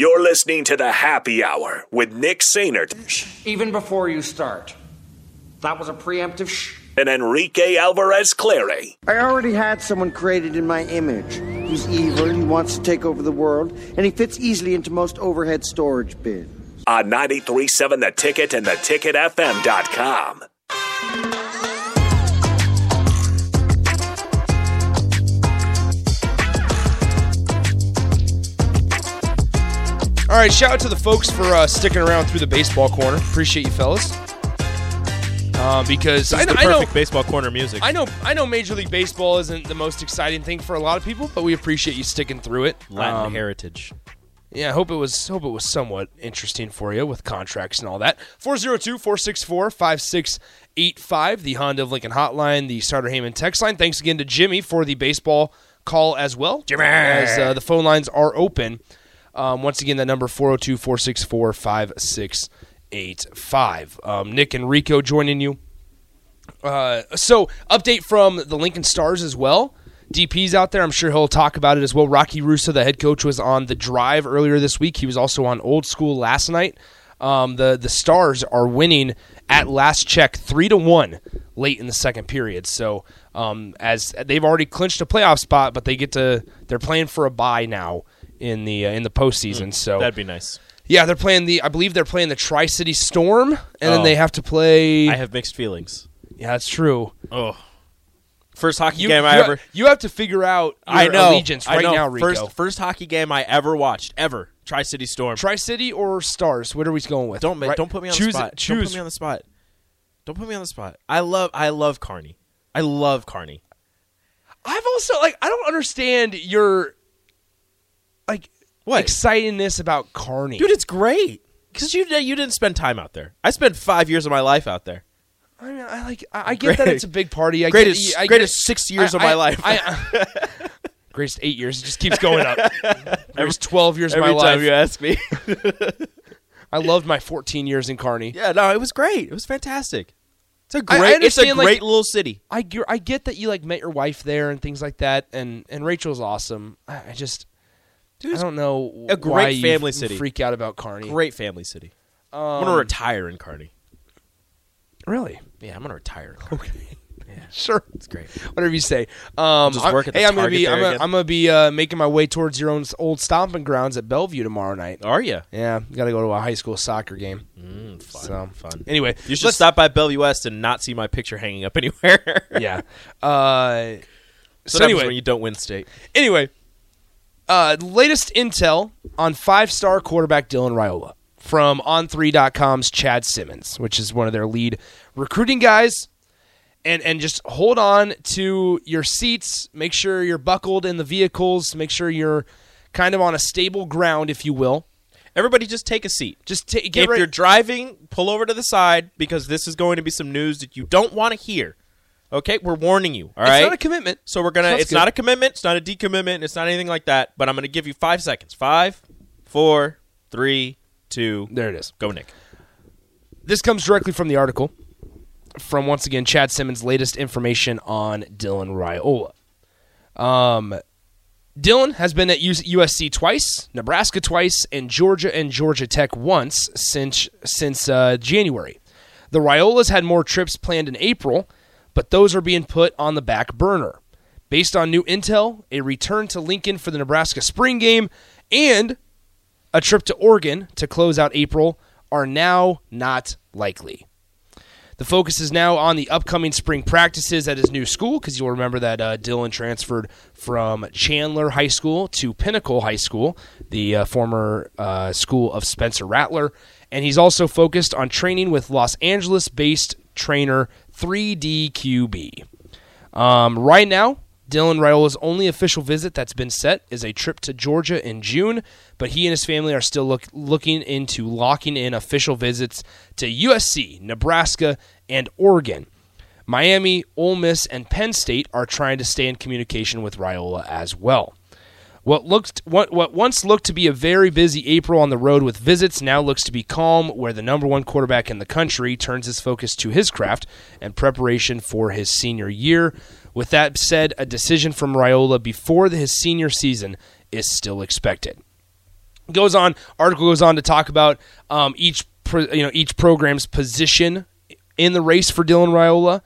You're listening to the Happy Hour with Nick Sainert Even before you start. That was a preemptive shh. and Enrique Alvarez Clary. I already had someone created in my image. He's evil, he wants to take over the world, and he fits easily into most overhead storage bins. on 937 The Ticket and theticketfm.com. right, shout out to the folks for uh, sticking around through the baseball corner. Appreciate you, fellas. Uh, because I, I know, baseball corner music. I know, I know, Major League Baseball isn't the most exciting thing for a lot of people, but we appreciate you sticking through it. Latin Um, heritage. Yeah, I hope it was hope it was somewhat interesting for you with contracts and all that. 402-464-5685, the Honda of Lincoln hotline, the Starter Heyman text line. Thanks again to Jimmy for the baseball call as well. Jimmy! As uh, the phone lines are open. Um, once again, that number 402-464-5685. Um, Nick and Rico joining you. Uh, so, update from the Lincoln Stars as well. DP's out there. I'm sure he'll talk about it as well. Rocky Russo, the head coach, was on the drive earlier this week. He was also on Old School last night. Um, the the Stars are winning at last check three to one late in the second period. So um, as they've already clinched a playoff spot, but they get to they're playing for a bye now in the uh, in the postseason. so That'd be nice. yeah, they're playing the I believe they're playing the Tri City Storm, and then Oh. they have to play. I have mixed feelings. yeah, that's true. Oh. First hockey You, game I you- ever. you have to figure out your I know. allegiance I right know. now, Rico. First, first hockey game I ever watched ever. Tri City Storm. Tri City or Stars? What are we going with? don't Right- don't put me on choose, the spot. Choose. Don't put me on the spot. Don't put me on the spot. I love I love Kearney. I love Kearney. I've also like I don't understand your like What? excitingness about Kearney, Dude, it's great. Cuz you you didn't spend time out there. I spent 5 years of my life out there. I mean, I like I, I get that it's a big party. I Greatest get, I greatest get, 6 years I- of my I- life. I, uh, greatest eight years. It just keeps going up. Greatest twelve years of my life. you ask me. I loved my fourteen years in Kearney. yeah, no, it was great. It was fantastic. It's a I- I great it's a understand, like- great little city. I I get that you like met your wife there and things like that, and and Rachel's awesome. I, I just Dude, I don't know a why great you family city. Freak out about Kearney. Great family city. I'm Um, going to retire in Kearney. Really? Yeah, I'm going to retire. In Kearney. Sure. It's great. Whatever you say. Um, Just I'm- work at the hey, I'm gonna be I'm gonna. I'm gonna be uh, making my way towards your own old stomping grounds at Bellevue tomorrow night. Are you? Yeah, got to go to a high school soccer game. Mm, fun. So fun. Anyway, You should stop by Bellevue West and not see my picture hanging up anywhere. Yeah. Uh, so so anyway, when you don't win state. Anyway, uh, latest intel on five star quarterback Dylan Raiola from On3.com's Chad Simmons, which is one of their lead recruiting guys. And, and just hold on to your seats. Make sure you're buckled in the vehicles. Make sure you're kind of on a stable ground, if you will. Everybody, just take a seat. Just ta- get if ready. you're driving, pull over to the side because this is going to be some news that you don't want to hear. Okay, we're warning you. All right, it's not a commitment. so we're gonna. So that's it's not a commitment. It's not a decommitment. It's not anything like that. But I'm gonna give you five seconds. Five, four, three, two. There it is. Go, Nick. This comes directly from the article from once again Chad Simmons' latest information on Dylan Raiola. Um, Dylan has been at USC twice, Nebraska twice, and Georgia and Georgia Tech once since since uh, January. The Raiolas had more trips planned in April, but those are being put on the back burner. Based on new intel, a return to Lincoln for the Nebraska spring game and a trip to Oregon to close out April are now not likely. The focus is now on the upcoming spring practices at his new school because you'll remember that uh, Dylan transferred from Chandler High School to Pinnacle High School, the uh, former uh, school of Spencer Rattler. And he's also focused on training with Los Angeles based trainer 3DQB. Um, right now, Dylan Raiola's only official visit that's been set is a trip to Georgia in June, but he and his family are still look, looking into locking in official visits to USC, Nebraska, and Oregon. Miami, Ole Miss, and Penn State are trying to stay in communication with Raiola as well. What looked what what once looked to be a very busy April on the road with visits now looks to be calm where the number 1 quarterback in the country turns his focus to his craft and preparation for his senior year. With that said, a decision from Raiola before his senior season is still expected. goes on article goes on to talk about um, each pro, you know each program's position in the race for Dylan Raiola.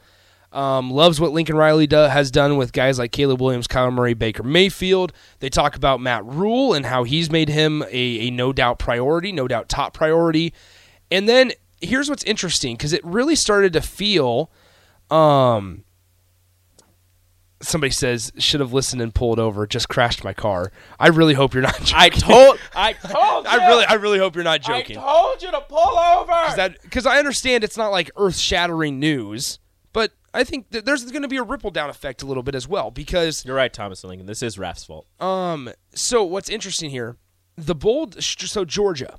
Um, loves what Lincoln Riley do, has done with guys like Caleb Williams, Kyle Murray, Baker Mayfield. They talk about Matt Rhule and how he's made him a, a no doubt priority, no doubt top priority. And then here's what's interesting because it really started to feel. Um, somebody says should have listened and pulled over. Just crashed my car. I really hope you're not. Joking. I told, I told you. I really, I really hope you're not joking. I told you to pull over. Because I understand it's not like earth shattering news, I think that there's going to be a ripple down effect a little bit as well. Because You're right, Thomas Lincoln. This is Raf's fault. um, so what's interesting here, the bold, so Georgia.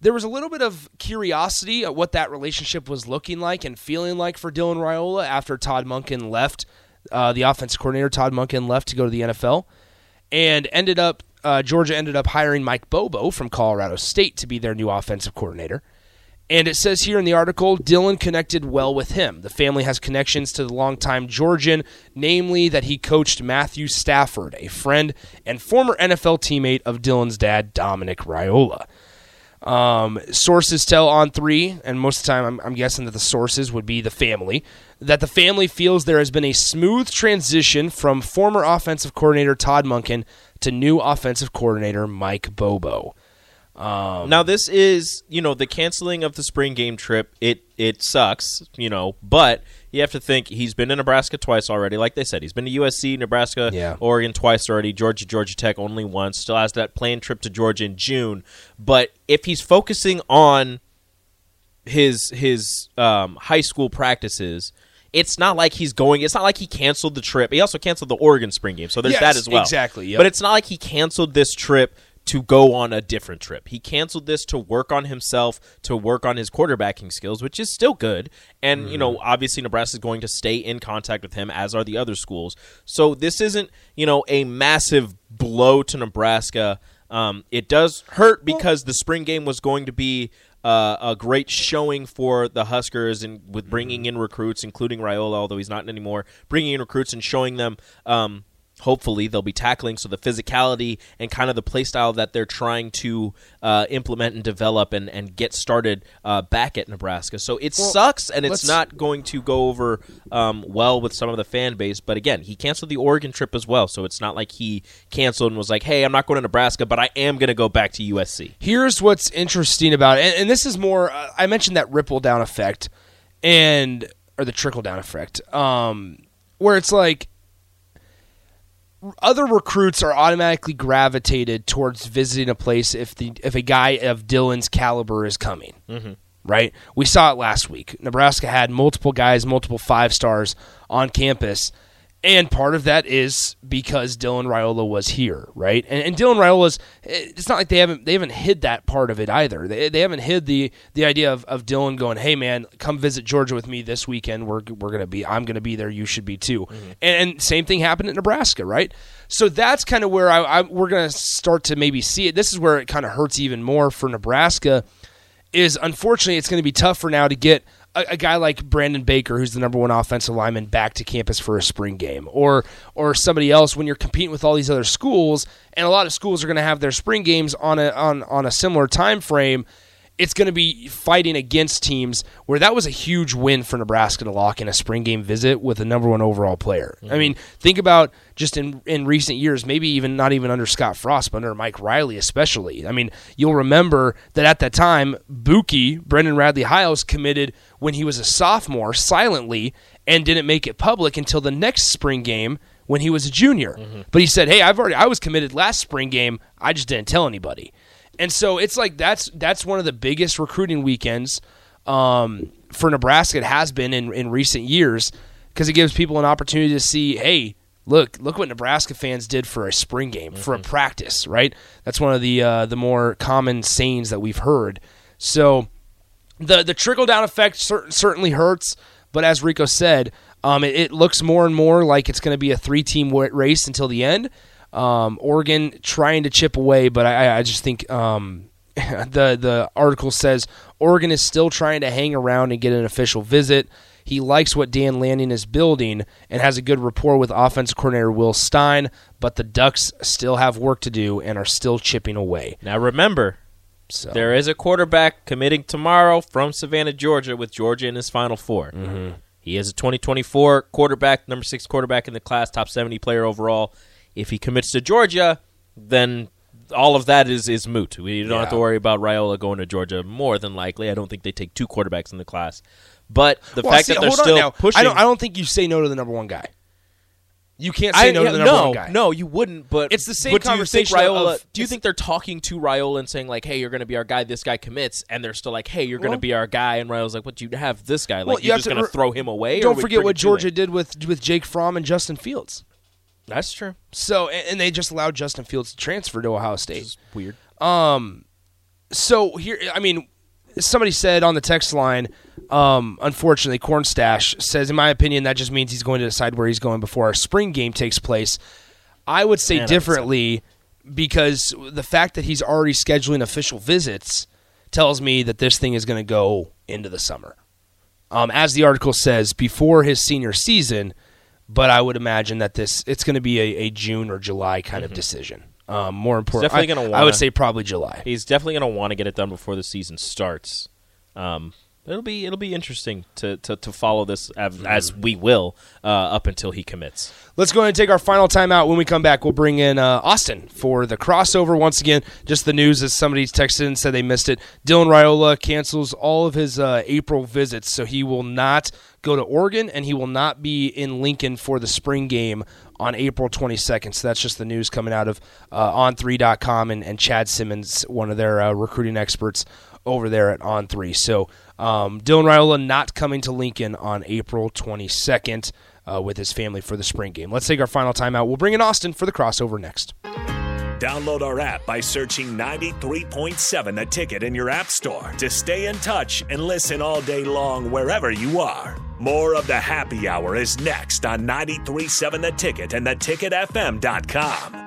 There was a little bit of curiosity at what that relationship was looking like and feeling like for Dylan Raiola after Todd Monken left, uh, the offensive coordinator Todd Monken left to go to the NFL, and ended up uh, Georgia ended up hiring Mike Bobo from Colorado State to be their new offensive coordinator. And it says here in the article, Dylan connected well with him. The family has connections to the longtime Georgian, namely that he coached Matthew Stafford, a friend and former NFL teammate of Dylan's dad, Dominic Raiola. Um, sources tell on three, and most of the time I'm, I'm guessing that the sources would be the family, that the family feels there has been a smooth transition from former offensive coordinator Todd Monken to new offensive coordinator Mike Bobo. Um, Now this is, you know, the canceling of the spring game trip. It it sucks, you know, but you have to think he's been to Nebraska twice already. Like they said, he's been to USC, Nebraska, Yeah. Oregon twice already. Georgia, Georgia Tech only once. Still has that planned trip to Georgia in June. But if he's focusing on his his um, high school practices. It's not like he's going. It's not like he canceled the trip. He also canceled the Oregon spring game, so there's Yes, that as well. exactly, yep. But it's not like he canceled this trip to go on a different trip. He canceled this to work on himself, to work on his quarterbacking skills, which is still good. And, you know, obviously Nebraska is going to stay in contact with him, as are the other schools. So this isn't, you know, a massive blow to Nebraska. Um, it does hurt because the spring game was going to be uh, a great showing for the Huskers and with bringing in recruits, including Raiola, although he's not anymore, bringing in recruits and showing them. Um, hopefully they'll be tackling so the physicality and kind of the play style that they're trying to uh, implement and develop and, and get started uh, back at Nebraska. So it sucks and it's not going to go over um, well with some of the fan base. But again, he canceled the Oregon trip as well, so it's not like he canceled and was like, "Hey, I'm not going to Nebraska, but I am going to go back to USC." Here's what's interesting about it, and, and this is more. Uh, I mentioned that ripple down effect, and or the trickle down effect, um, where it's like other recruits are automatically gravitated towards visiting a place if the if a guy of Dylan's caliber is coming. Mm-hmm. Right? We saw it last week. Nebraska had multiple guys, multiple five stars on campus. And part of that is because Dylan Raiola was here, right? And, and Dylan Raiola's eh, it's not like they haven't they haven't hid that part of it either. They, they haven't hid the the idea of, of Dylan going, "Hey man, come visit Georgia with me this weekend. We're we're gonna be I'm gonna be there. You should be too." Mm-hmm. And, and same thing happened at Nebraska, right? So that's kind of where I, I we're gonna start to maybe see it. This is where it kind of hurts even more for Nebraska is unfortunately it's going to be tough for now to get a, a guy like Brandon Baker, who's the number one offensive lineman, back to campus for a spring game, or or somebody else when you're competing with all these other schools, and a lot of schools are going to have their spring games on a on on a similar time frame. It's going to be fighting against teams where that was a huge win for Nebraska to lock in a spring game visit with a number one overall player. I mm-hmm. mean, think about just in in recent years, maybe even not even under Scott Frost, but under Mike Riley especially. I mean, you'll remember that at that time, Bookie, Brendan Radley Hiles, committed when he was a sophomore silently and didn't make it public until the next spring game when he was a junior. Mm-hmm. But he said, "Hey, I've already I was committed last spring game. I just didn't tell anybody." And so it's like that's that's one of the biggest recruiting weekends um, for Nebraska. It has been in in recent years because it gives people an opportunity to see, hey, look, look what Nebraska fans did for a spring game, for a practice, right? That's one of the uh, the more common sayings that we've heard. So the the trickle down effect cer- certainly hurts, but as Rico said, um, it, it looks more and more like it's going to be a three team race until the end. Um, Oregon trying to chip away, but I, I just think um, the the article says Oregon is still trying to hang around and get an official visit. He likes what Dan Lanning is building and has a good rapport with offensive coordinator Will Stein, but the Ducks still have work to do and are still chipping away. Now remember, So there is a quarterback committing tomorrow from Savannah, Georgia, with Georgia in his Final 4 Mm-hmm. He is a 2024 quarterback, number six quarterback in the class, top 70 player overall. If he commits to Georgia, then all of that is is moot. We don't have to worry about Raiola going to Georgia. More than likely, I don't think they take two quarterbacks in the class. But the Well, fact see, that they're still now. pushing, I don't. I don't think you say no to the number one guy. You can't say I- no yeah, to the number no, one guy. No, you wouldn't. But It's the same but do you think conversation Raiola, of- do you think they're talking to Raiola and saying like, "Hey, you're going to be our guy. This guy commits," and they're still like, "Hey, you're going to be our guy," and Raiola's like, "What? do You have this guy? Like, Well, you you're just going to re- throw him away?" Don't forget what Georgia him?" did with with Jake Fromm and Justin Fields. That's true. So and, and they just allowed Justin Fields to transfer to Ohio State. Weird. So here, I mean, somebody said on the text line, um, unfortunately, Cornstash says, in my opinion, that just means he's going to decide where he's going before our spring game takes place. I would say Man, differently because the fact that he's already scheduling official visits tells me that this thing is going to go into the summer. Um, as the article says, before his senior season, but I would imagine that this it's going to be a, a June or July kind of decision. Um, more important, Mm-hmm. definitely I- gonna I would say probably July. He's definitely going to want to get it done before the season starts. Um, it'll be it'll be interesting to, to, to follow this as, as we will uh, up until he commits. Let's go ahead and take our final timeout. When we come back, we'll bring in uh, Austin for the crossover. Once again, just the news as somebody's texted and said they missed it. Dylan Raiola cancels all of his uh, April visits, so he will not go to Oregon and he will not be in Lincoln for the spring game on April 22nd. So that's just the news coming out of uh, on3.com and, and Chad Simmons, one of their uh, recruiting experts over there at On3. So um, Dylan Raiola not coming to Lincoln on April 22nd uh, with his family for the spring game. Let's take our final timeout. We'll bring in Austin for the crossover next. Download our app by searching 93.7 The Ticket in your app store to stay in touch and listen all day long wherever you are. More of the happy hour is next on 93.7 The Ticket and theticketfm.com.